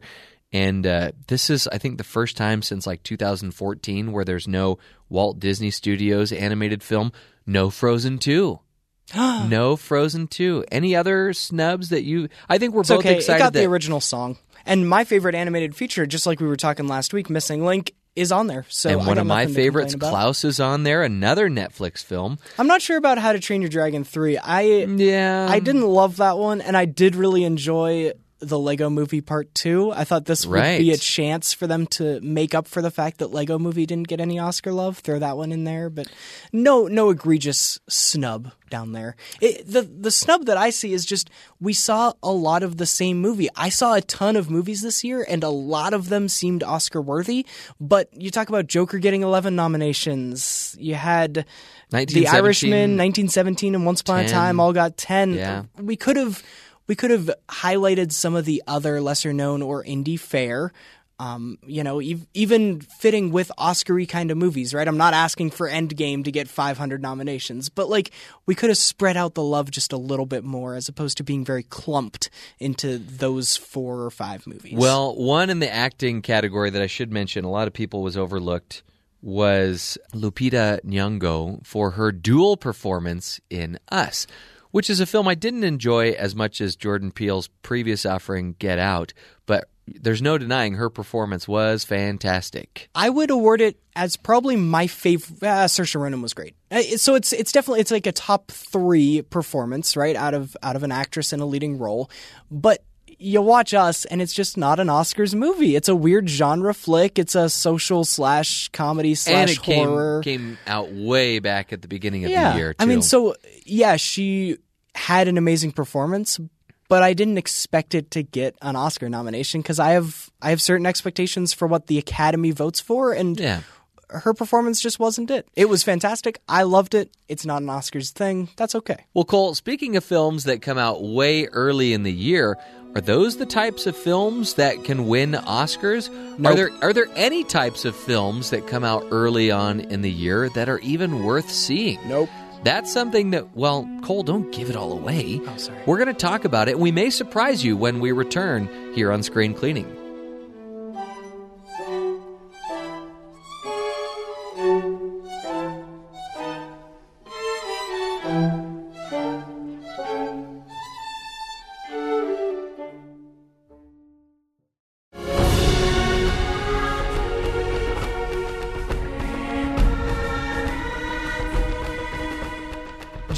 and uh, this is I think the first time since like 2014 where there's no Walt Disney Studios animated film, no Frozen 2. no Frozen 2. Any other snubs that you I think we're It's both okay. It excited got that the original song. And my favorite animated feature, just like we were talking last week, Missing Link, is on there. So and one of my favorites. Klaus, is on there. Another Netflix film. I'm not sure about How to Train Your Dragon 3. I Yeah, I didn't love that one, and I did really enjoy the Lego Movie Part Two. I thought this would be a chance for them to make up for the fact that Lego Movie didn't get any Oscar love. Throw that one in there, but no, no egregious snub down there. It, the the snub that I see is just we saw a lot of the same movie. I saw a ton of movies this year, and a lot of them seemed Oscar worthy. But you talk about Joker getting eleven nominations. You had. The Irishman, 1917, and Once Upon a Time all got 10. Yeah. We could have we could have highlighted some of the other lesser known or indie fare. Um, you know, ev- even fitting with Oscar-y kind of movies, right? I'm not asking for Endgame to get 500 nominations, but like we could have spread out the love just a little bit more, as opposed to being very clumped into those four or five movies. Well, one in the acting category that I should mention, a lot of people was overlooked, was Lupita Nyong'o for her dual performance in Us, which is a film I didn't enjoy as much as Jordan Peele's previous offering, Get Out, but there's no denying her performance was fantastic. I would award it as probably my favorite. Uh, Saoirse Ronan was great, Uh, so it's it's definitely it's like a top three performance, right? Out of out of an actress in a leading role, but you watch us and it's just not an Oscars movie. It's a weird genre flick. It's a social slash comedy and slash it came, horror. came out way back at the beginning of yeah, the year, too. I mean, so yeah, she had an amazing performance, but I didn't expect it to get an Oscar nomination because I have I have certain expectations for what the Academy votes for, and Yeah. her performance just wasn't it. It was fantastic. I loved it. It's not an Oscars thing. That's okay. Well, Cole, speaking of films that come out way early in the year, are those the types of films that can win Oscars? Are there are there any types of films that come out early on in the year that are even worth seeing? Nope. That's something that well, Cole, don't give it all away. Oh, sorry. We're going to talk about it. And we may surprise you when we return here on Screen Cleaning.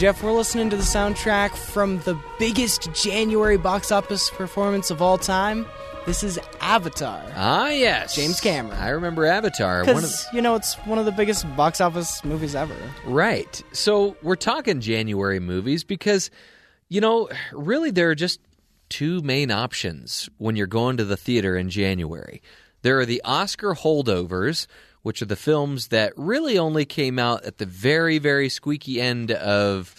Jeff, we're listening to the soundtrack from the biggest January box office performance of all time. This is Avatar. Ah, yes, James Cameron. I remember Avatar. One of you know, it's one of the biggest box office movies ever. Right. So we're talking January movies because, you know, really there are just two main options when you're going to the theater in January. There are the Oscar holdovers, which are the films that really only came out at the very, very squeaky end of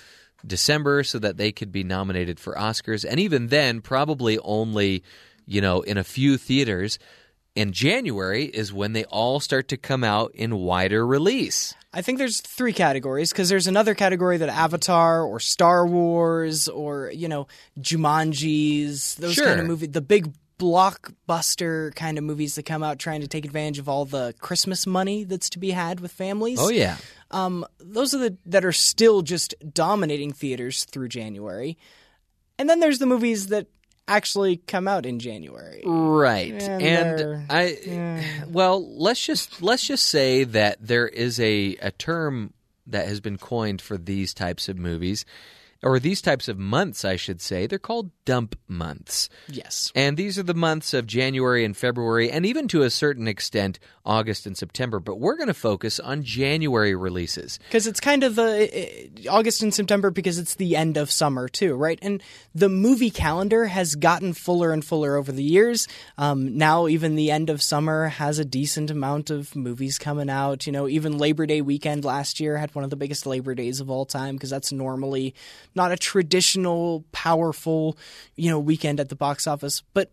December so that they could be nominated for Oscars. And even then, probably only, you know, in a few theaters. And January is when they all start to come out in wider release. I think there's three categories because there's another category that Avatar or Star Wars or you know Jumanji's those Sure. kind of movies, the big blockbuster kind of movies that come out trying to take advantage of all the Christmas money that's to be had with families. Oh, yeah. Um, those are the that are still just dominating theaters through January, and then there's the movies that actually come out in January. Right. And And, I well, let's just let's just say that there is a a term that has been coined for these types of movies or these types of months, I should say, they're called dump months. Yes. And these are the months of January and February, and even to a certain extent, August and September. But we're going to focus on January releases. Because it's kind of the uh, August and September because it's the end of summer too, right? And the movie calendar has gotten fuller and fuller over the years. Um, now even the end of summer has a decent amount of movies coming out. You know, even Labor Day weekend last year had one of the biggest Labor Days of all time because that's normally not a traditional, powerful, you know, weekend at the box office. But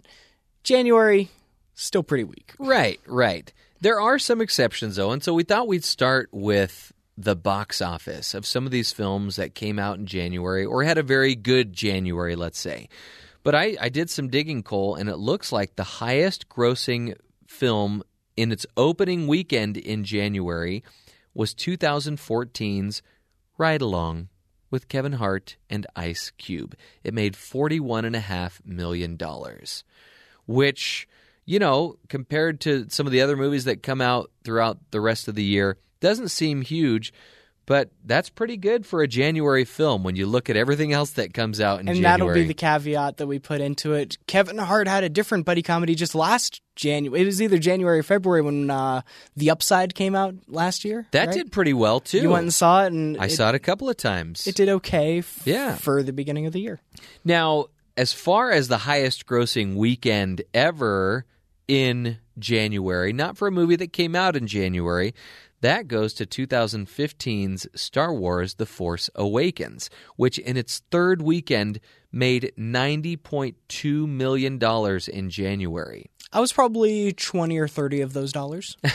January, still pretty weak. Right, right. There are some exceptions, though, and so we thought we'd start with the box office of some of these films that came out in January or had a very good January, let's say. But I, I did some digging, Cole, and it looks like the highest grossing film in its opening weekend in January was 2014's Ride Along with Kevin Hart and Ice Cube. It made $41.5 million, which, you know, compared to some of the other movies that come out throughout the rest of the year, doesn't seem huge. But that's pretty good for a January film when you look at everything else that comes out in and January. And that'll be the caveat that we put into it. Kevin Hart had a different buddy comedy just last January. It was either January or February when uh, The Upside came out last year. that right? did pretty well too. You went and saw it, and I it, saw it a couple of times. it did okay. F- Yeah. for the beginning of the year. Now, as far as the highest grossing weekend ever in January, not for a movie that came out in January, that goes to 2015's Star Wars The Force Awakens, which in its third weekend made $90.2 million in January. I was probably twenty or thirty of those dollars.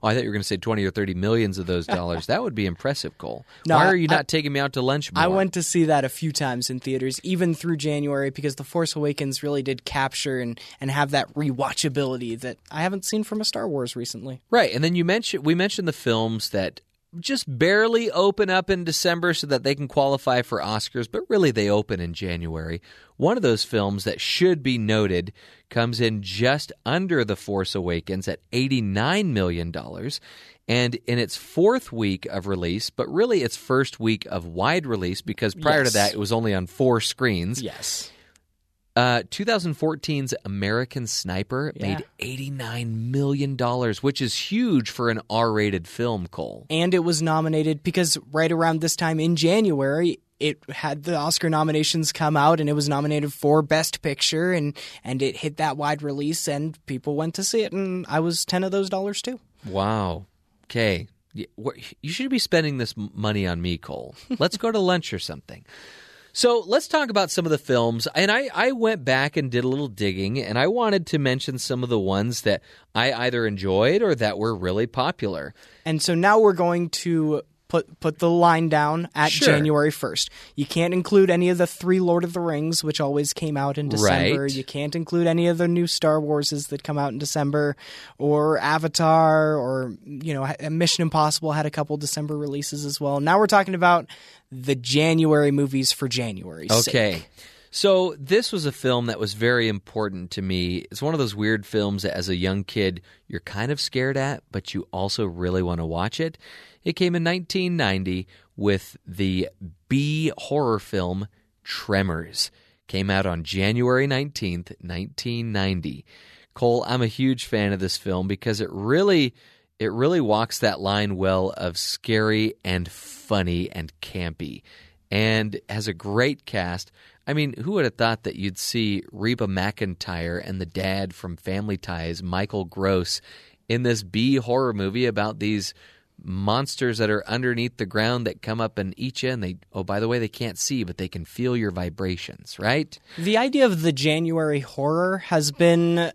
Oh, I thought you were going to say 20 or 30 millions of those dollars. that would be impressive, Cole. No, Why are you I- not taking me out to lunch more? I went to see that a few times in theaters, even through January, because The Force Awakens really did capture and, and have that rewatchability that I haven't seen from a Star Wars recently. Right, and then you mentioned we mentioned the films that just barely open up in December so that they can qualify for Oscars, but really they open in January. One of those films that should be noted comes in just under The Force Awakens at $89 million. And in its fourth week of release, but really its first week of wide release, because prior to that it was only on four screens. Yes. Uh, 2014's American Sniper Yeah. made $89 million, which is huge for an R rated film, Cole. and it was nominated because right around this time in January it had the Oscar nominations come out and it was nominated for best picture and and it hit that wide release and people went to see it and I was 10 of those dollars too. Wow. Okay. You should be spending this money on me, Cole. Let's go to lunch or something. So let's talk about some of the films. And I, I went back and did a little digging, and I wanted to mention some of the ones that I either enjoyed or that were really popular. And so now we're going to put put the line down at Sure. January 1st. You can't include any of the 3 Lord of the Rings which always came out in December. Right. You can't include any of the new Star Warses that come out in December or Avatar or you know Mission Impossible had a couple December releases as well. Now we're talking about the January movies for January. Okay. So this was a film that was very important to me. It's one of those weird films that as a young kid you're kind of scared at, but you also really want to watch it. It came in 1990 with the B horror film Tremors. Came out on January 19th, 1990. Cole, I'm a huge fan of this film because it really it really walks that line well of scary and funny and campy and has a great cast. I mean, who would have thought that you'd see Reba McEntire and the dad from Family Ties, Michael Gross, in this B horror movie about these monsters that are underneath the ground that come up and eat you and they oh by the way they can't see but they can feel your vibrations, right? The idea of the January horror has been uh,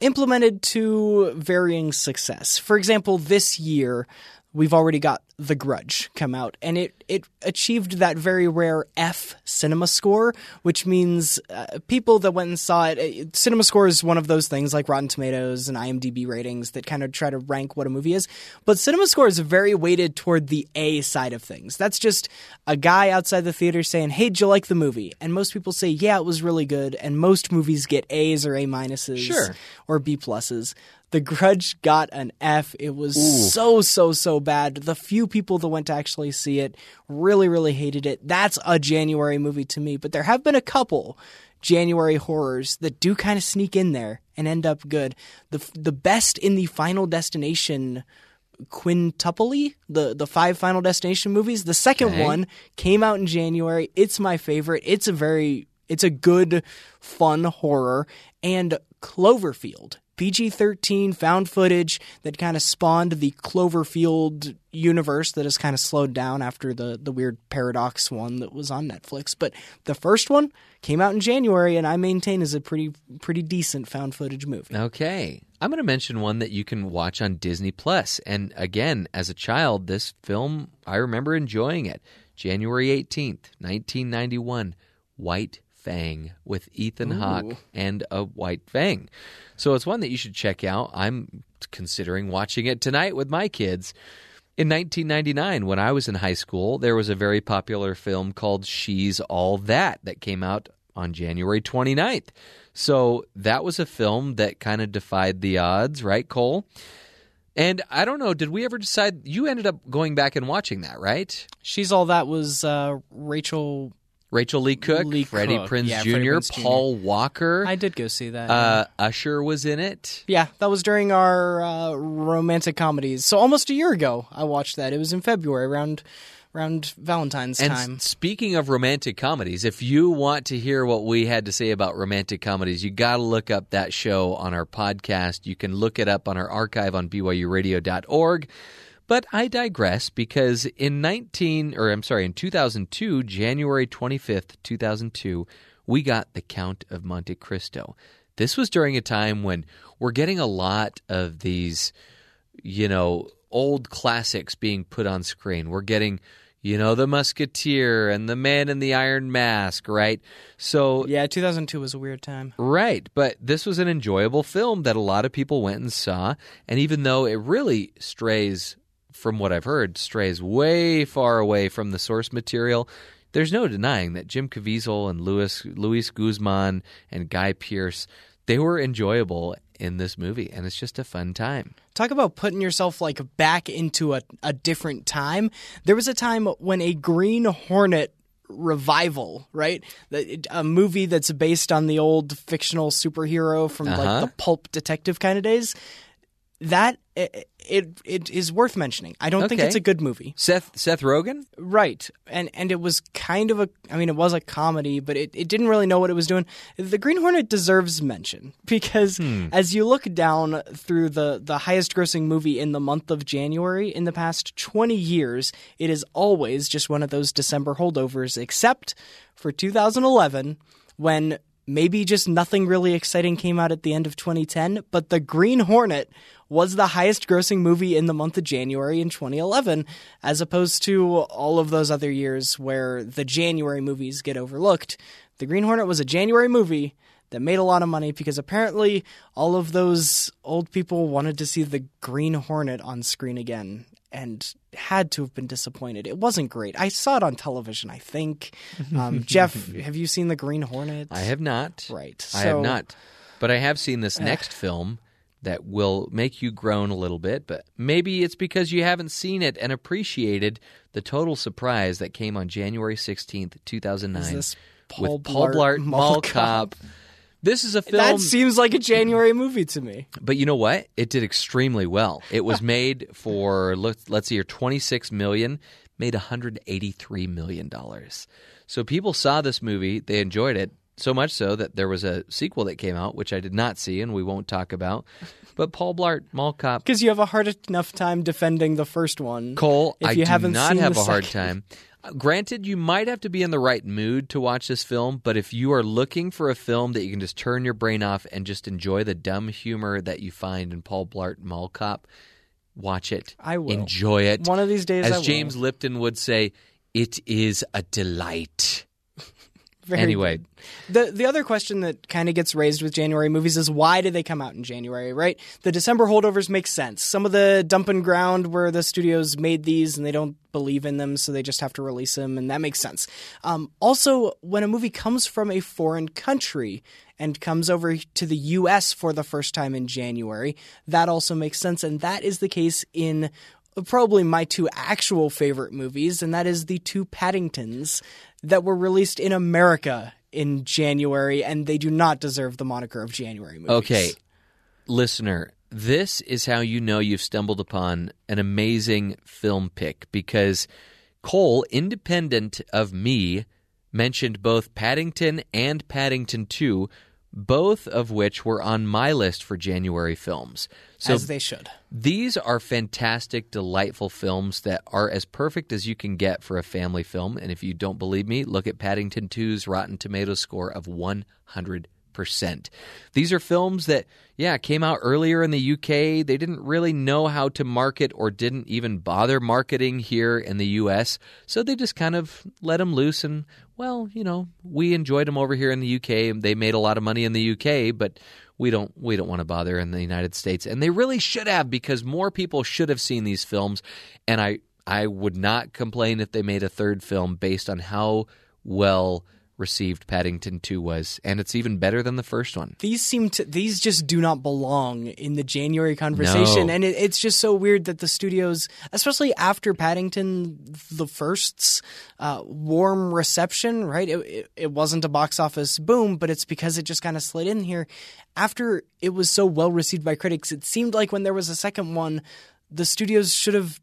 implemented to varying success. For example, this year we've already got The Grudge come out, and it, it achieved that very rare F CinemaScore, which means uh, people that went and saw it, it. CinemaScore is one of those things like Rotten Tomatoes and IMDb ratings that kind of try to rank what a movie is. But CinemaScore is very weighted toward the A side of things. That's just a guy outside the theater saying, Hey, did you like the movie? And most people say, Yeah, it was really good. And most movies get A's or A minuses Sure. or B pluses. The Grudge got an F. It was so so so bad. The few people that went to actually see it, really, really hated it. That's a January movie to me. But there have been a couple January horrors that do kind of sneak in there and end up good. The the best in the Final Destination quintuple the the five final destination movies the second Okay. one came out in january it's my favorite it's a very it's a good fun horror and cloverfield pg-13 found footage that kind of spawned the cloverfield universe that has kind of slowed down after the the weird paradox one that was on netflix but the first one came out in january and i maintain is a pretty pretty decent found footage movie Okay. I'm going to mention one that you can watch on Disney Plus. And again, as a child, this film, I remember enjoying it. January 18th, 1991, White Fang with Ethan Hawke and a White Fang. So it's one that you should check out. I'm considering watching it tonight with my kids. In 1999, when I was in high school, there was a very popular film called She's All That that came out on January 29th. So that was a film that kind of defied the odds, right, Cole? And I don't know, did we ever decide? You ended up going back and watching that, right? she's all that was uh, rachel Rachael Leigh Cook, Lee Freddie Cook. Prinze Yeah, Jr., Freddie Prinze Jr. Paul Walker, i did go see that uh, Usher was in it. Yeah, that was during our uh, romantic comedies. So almost a year ago, I watched that. It was in February, around around Valentine's And time. speaking of romantic comedies, if you want to hear what we had to say about romantic comedies, you got to look up that show on our podcast. You can look it up on our archive on byuradio.org. But I digress because in 19 or I'm sorry, in 2002, January 25th, 2002, we got The Count of Monte Cristo. This was during a time when we're getting a lot of these you know, old classics being put on screen. We're getting, you know, The Musketeer and The Man in the Iron Mask, right? So, Yeah, 2002 was a weird time. right. But this was an enjoyable film that a lot of people went and saw. And even though it really strays, from what I've heard, strays way far away from the source material, there's no denying that Jim Caviezel and Louis, Luis Guzman and Guy Pearce, they were enjoyable in this movie. And it's just a fun time. Talk about putting yourself like back into a, a different time. There was a time when a Green Hornet revival, right? A movie that's based on the old fictional superhero from Uh-huh. like the pulp detective kind of days. That it, it it is worth mentioning. I don't think it's a good movie. Seth Seth Rogen? Right. And and it was kind of a I mean it was a comedy, but it, it didn't really know what it was doing. The Green Hornet deserves mention because hmm. as you look down through the the highest grossing movie in the month of January in the past 20 years, it is always just one of those December holdovers except for 2011 when maybe just nothing really exciting came out at the end of 2010, but The Green Hornet was the highest grossing movie in the month of January in 2011, as opposed to all of those other years where the January movies get overlooked. The Green Hornet was a January movie that made a lot of money because apparently all of those old people wanted to see the Green Hornet on screen again and had to have been disappointed. It wasn't great. I saw it on television, I think. Um, Jeff, have you seen the Green Hornet? I have not. Right. I have not. But I have seen this next film that will make you groan a little bit, but maybe it's because you haven't seen it and appreciated the total surprise that came on January 16th, 2009 Is this with Paul Paul Blart Blart Mall Mall Cop? Cop. This is a film That seems like a January movie to me. but you know what? It did extremely well. It was made for let's see here, twenty six million, made one hundred eighty three million dollars. So people saw this movie, they enjoyed it so much so that there was a sequel that came out, which I did not see and we won't talk about. But Paul Blart Mall Cop Because you have a hard enough time defending the first one. Cole, if I you do haven't not seen have a hard time. Granted, you might have to be in the right mood to watch this film, but if you are looking for a film that you can just turn your brain off and just enjoy the dumb humor that you find in Paul Blart Mall Cop, watch it. I will. Enjoy it. One of these days As. James Lipton would say, it is a delight. Very anyway, good. The the other question that kind of gets raised with January movies is why do they come out in January, right? The December holdovers make sense. Some of the dump and ground where the studios made these and they don't believe in them, so they just have to release them, and that makes sense. Um, also, when a movie comes from a foreign country and comes over to the U.S. for the first time in January, that also makes sense, and that is the case in probably my two actual favorite movies, and that is the two Paddingtons that were released in America in January, and they do not deserve the moniker of January movies. Okay, listener, this is how you know you've stumbled upon an amazing film pick because Cole, independent of me, mentioned both Paddington and Paddington 2, both of which were on my list for January films. So as they should. these are fantastic, delightful films that are as perfect as you can get for a family film. And if you don't believe me, look at Paddington 2's Rotten Tomatoes score of 100%. These are films that, yeah, came out earlier in the UK. They didn't really know how to market or didn't even bother marketing here in the US. So they just kind of let them loose and, well, you know, we enjoyed them over here in the UK. They made a lot of money in the UK, but we don't we don't want to bother in the United States and they really should have because more people should have seen these films and I I would not complain if they made a third film based on how well received Paddington 2 was and it's even better than the first one. These seem to these just do not belong in the January conversation, No. and it, it's just so weird that the studios, especially after Paddington the first's uh, warm reception, right? It, it, it wasn't a box office boom, but it's because it just kind of slid in here. After it was so well received by critics, it seemed like when there was a second one, the studios should have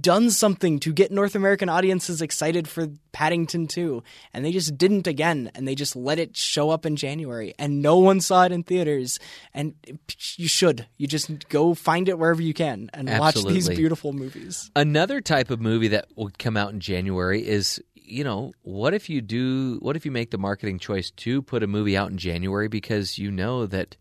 done something to get North American audiences excited for Paddington 2 and they just didn't again and they just let it show up in January and no one saw it in theaters and you should. You just go find it wherever you can and watch these beautiful movies. Another type of movie that would come out in January is, you know, what if you do what if you make the marketing choice to put a movie out in January because you know that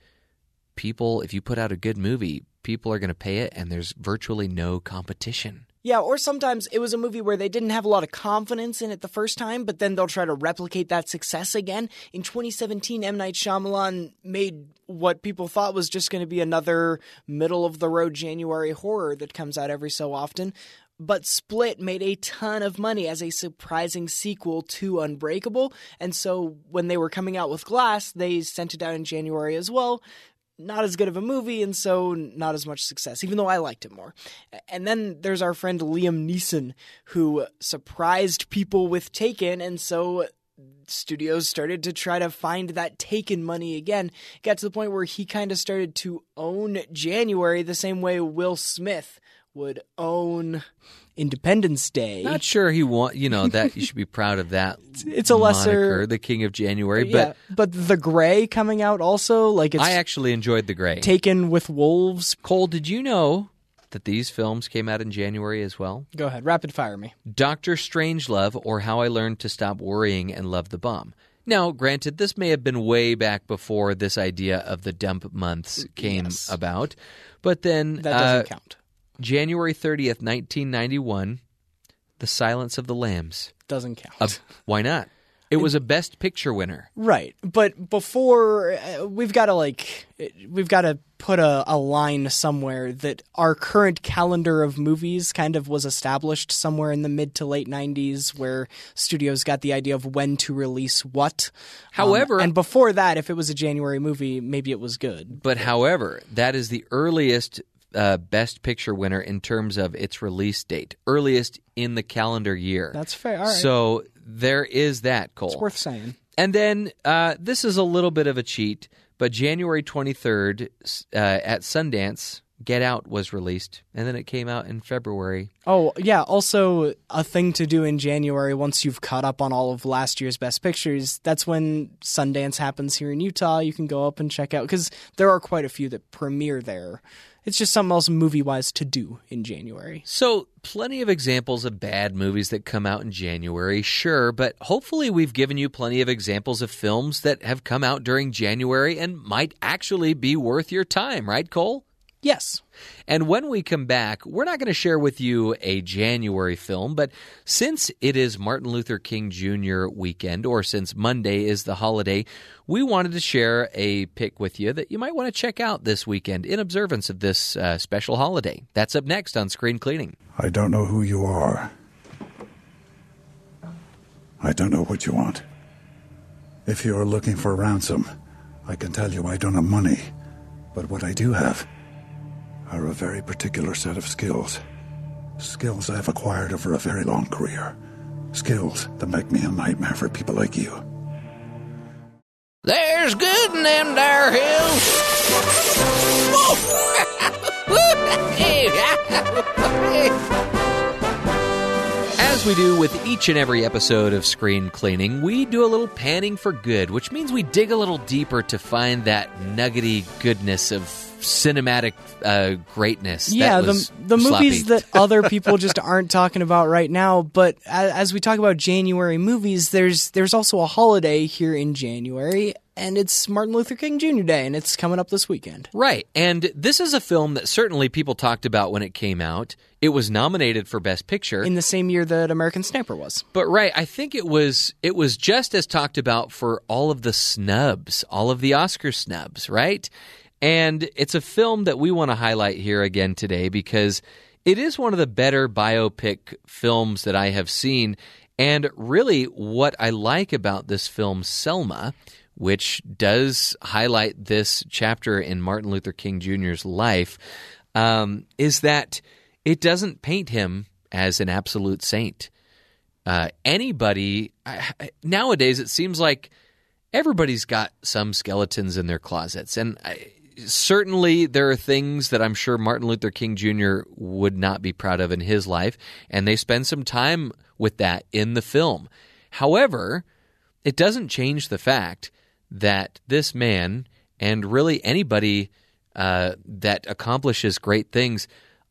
people if you put out a good movie, people are going to pay it and there's virtually no competition. Yeah, or sometimes it was a movie where they didn't have a lot of confidence in it the first time, but then they'll try to replicate that success again. In 2017, M. Night Shyamalan made what people thought was just going to be another middle of the road January horror that comes out every so often. But Split made a ton of money as a surprising sequel to Unbreakable. And so when they were coming out with Glass, they sent it out in January as well not as good of a movie and so not as much success even though i liked it more. And then there's our friend liam neeson who surprised people with taken and so studios started to try to find that taken money again. Got to the point where he kind of started to own january the same way will smith would own independence day Not sure he want, you know, that you should be proud of that. It's a lesser- moniker, the King of January, yeah, but but the grey coming out also like it's I actually enjoyed The Grey. taken with wolves Cole, did you know that these films came out in January as well? go ahead rapid fire me Doctor Strangelove or How I Learned to Stop Worrying and Love the Bomb. Now, granted, this may have been way back before this idea of the dump months came Yes. about, but then that doesn't uh, count January 30th, 1991, The Silence of the Lambs. doesn't count Uh, why not? It was a Best Picture winner. Right, but before uh, we've got to like we've got to put a, a line somewhere that our current calendar of movies kind of was established somewhere in the mid to late '90s, where studios got the idea of when to release what. Um, However- and before that, if it was a January movie, maybe it was good. But however, that is the earliest uh, Best Picture winner in terms of its release date, earliest in the calendar year. That's fair. All right, So there is that, Cole. it's worth saying. And then uh, this is a little bit of a cheat, but January 23rd uh, at Sundance, Get Out was released, and then it came out in February. Oh, yeah. Also, a thing to do in January once you've caught up on all of last year's best pictures. That's when Sundance happens here in Utah. You can go up and check out because there are quite a few that premiere there. It's just something else movie wise to do in January. So, plenty of examples of bad movies that come out in January, sure, but hopefully we've given you plenty of examples of films that have come out during January and might actually be worth your time, right, Cole? Yes. And when we come back, we're not going to share with you a January film, but since it is Martin Luther King Jr. weekend, or since Monday is the holiday, we wanted to share a pick with you that you might want to check out this weekend in observance of this uh, special holiday. That's up next on Screen Cleaning. I don't know who you are. I don't know what you want. If you are looking for ransom, I can tell you I don't have money. But what I do have are a very particular set of skills. Skills I've acquired over a very long career. Skills that make me a nightmare for people like you. There's good in them there hills. As we do with each and every episode of Screen Cleaning, we do a little panning for good, which means we dig a little deeper to find that nuggety goodness of cinematic uh, greatness. Yeah, That the the movies that other people just aren't talking about right now. But as, as we talk about January movies, there's there's also a holiday here in January, and it's Martin Luther King Jr. Day, and it's coming up this weekend. Right. And this is a film that certainly people talked about when it came out. It was nominated for Best Picture. In the same year that American Sniper was. But right, I think it was it was just as talked about for all of the snubs, all of the Oscar snubs, right? And it's a film that we want to highlight here again today because it is one of the better biopic films that I have seen. And really, what I like about this film, Selma, which does highlight this chapter in Martin Luther King Jr.'s life, um, is that it doesn't paint him as an absolute saint uh, anybody I, nowadays it seems like everybody's got some skeletons in their closets and I, certainly there are things that i'm sure martin luther king jr would not be proud of in his life and they spend some time with that in the film however it doesn't change the fact that this man and really anybody uh, that accomplishes great things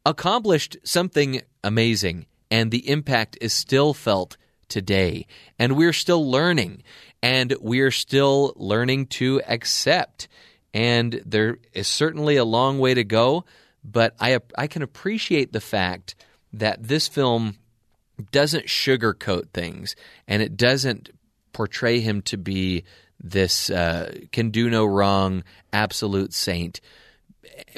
accomplished something amazing, and the impact is still felt today. And we're still learning, and we're still learning to accept. And there is certainly a long way to go, but I, I can appreciate the fact that this film doesn't sugarcoat things and it doesn't portray him to be this uh, can do no wrong absolute saint.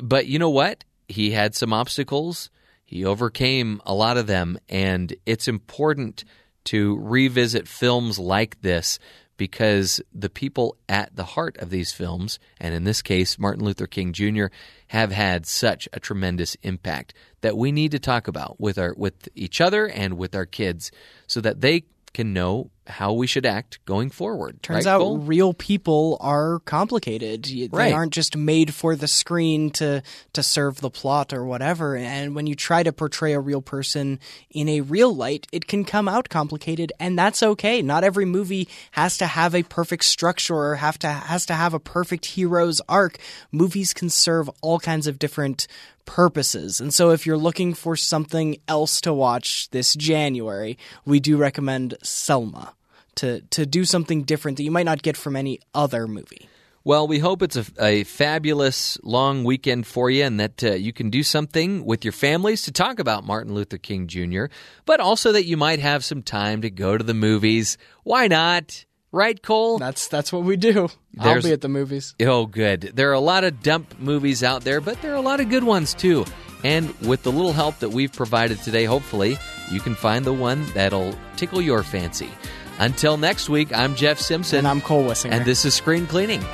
But you know what? He had some obstacles. He overcame a lot of them and it's important to revisit films like this because the people at the heart of these films, and in this case, Martin Luther King Jr., have had such a tremendous impact that we need to talk about with our with each other and with our kids, so that they can know how we should act going forward. Turns Right, out Cole? real people are complicated. They Right. aren't just made for the screen to to serve the plot or whatever. And when you try to portray a real person in a real light, it can come out complicated, and that's okay. Not every movie has to have a perfect structure or have to has to have a perfect hero's arc. Movies can serve all kinds of different purposes. And so if you're looking for something else to watch this January, we do recommend Selma to to do something different that you might not get from any other movie. Well, we hope it's a, a fabulous long weekend for you and that uh, you can do something with your families to talk about Martin Luther King Jr., but also that you might have some time to go to the movies. Why not? Right, Cole? That's that's what we do. I'll be at the movies. Oh, good. There are a lot of dump movies out there, but there are a lot of good ones too. And with the little help that we've provided today, hopefully, you can find the one that'll tickle your fancy. Until next week, I'm Jeff Simpson. And I'm Cole Wissinger. And this is Screen Cleaning.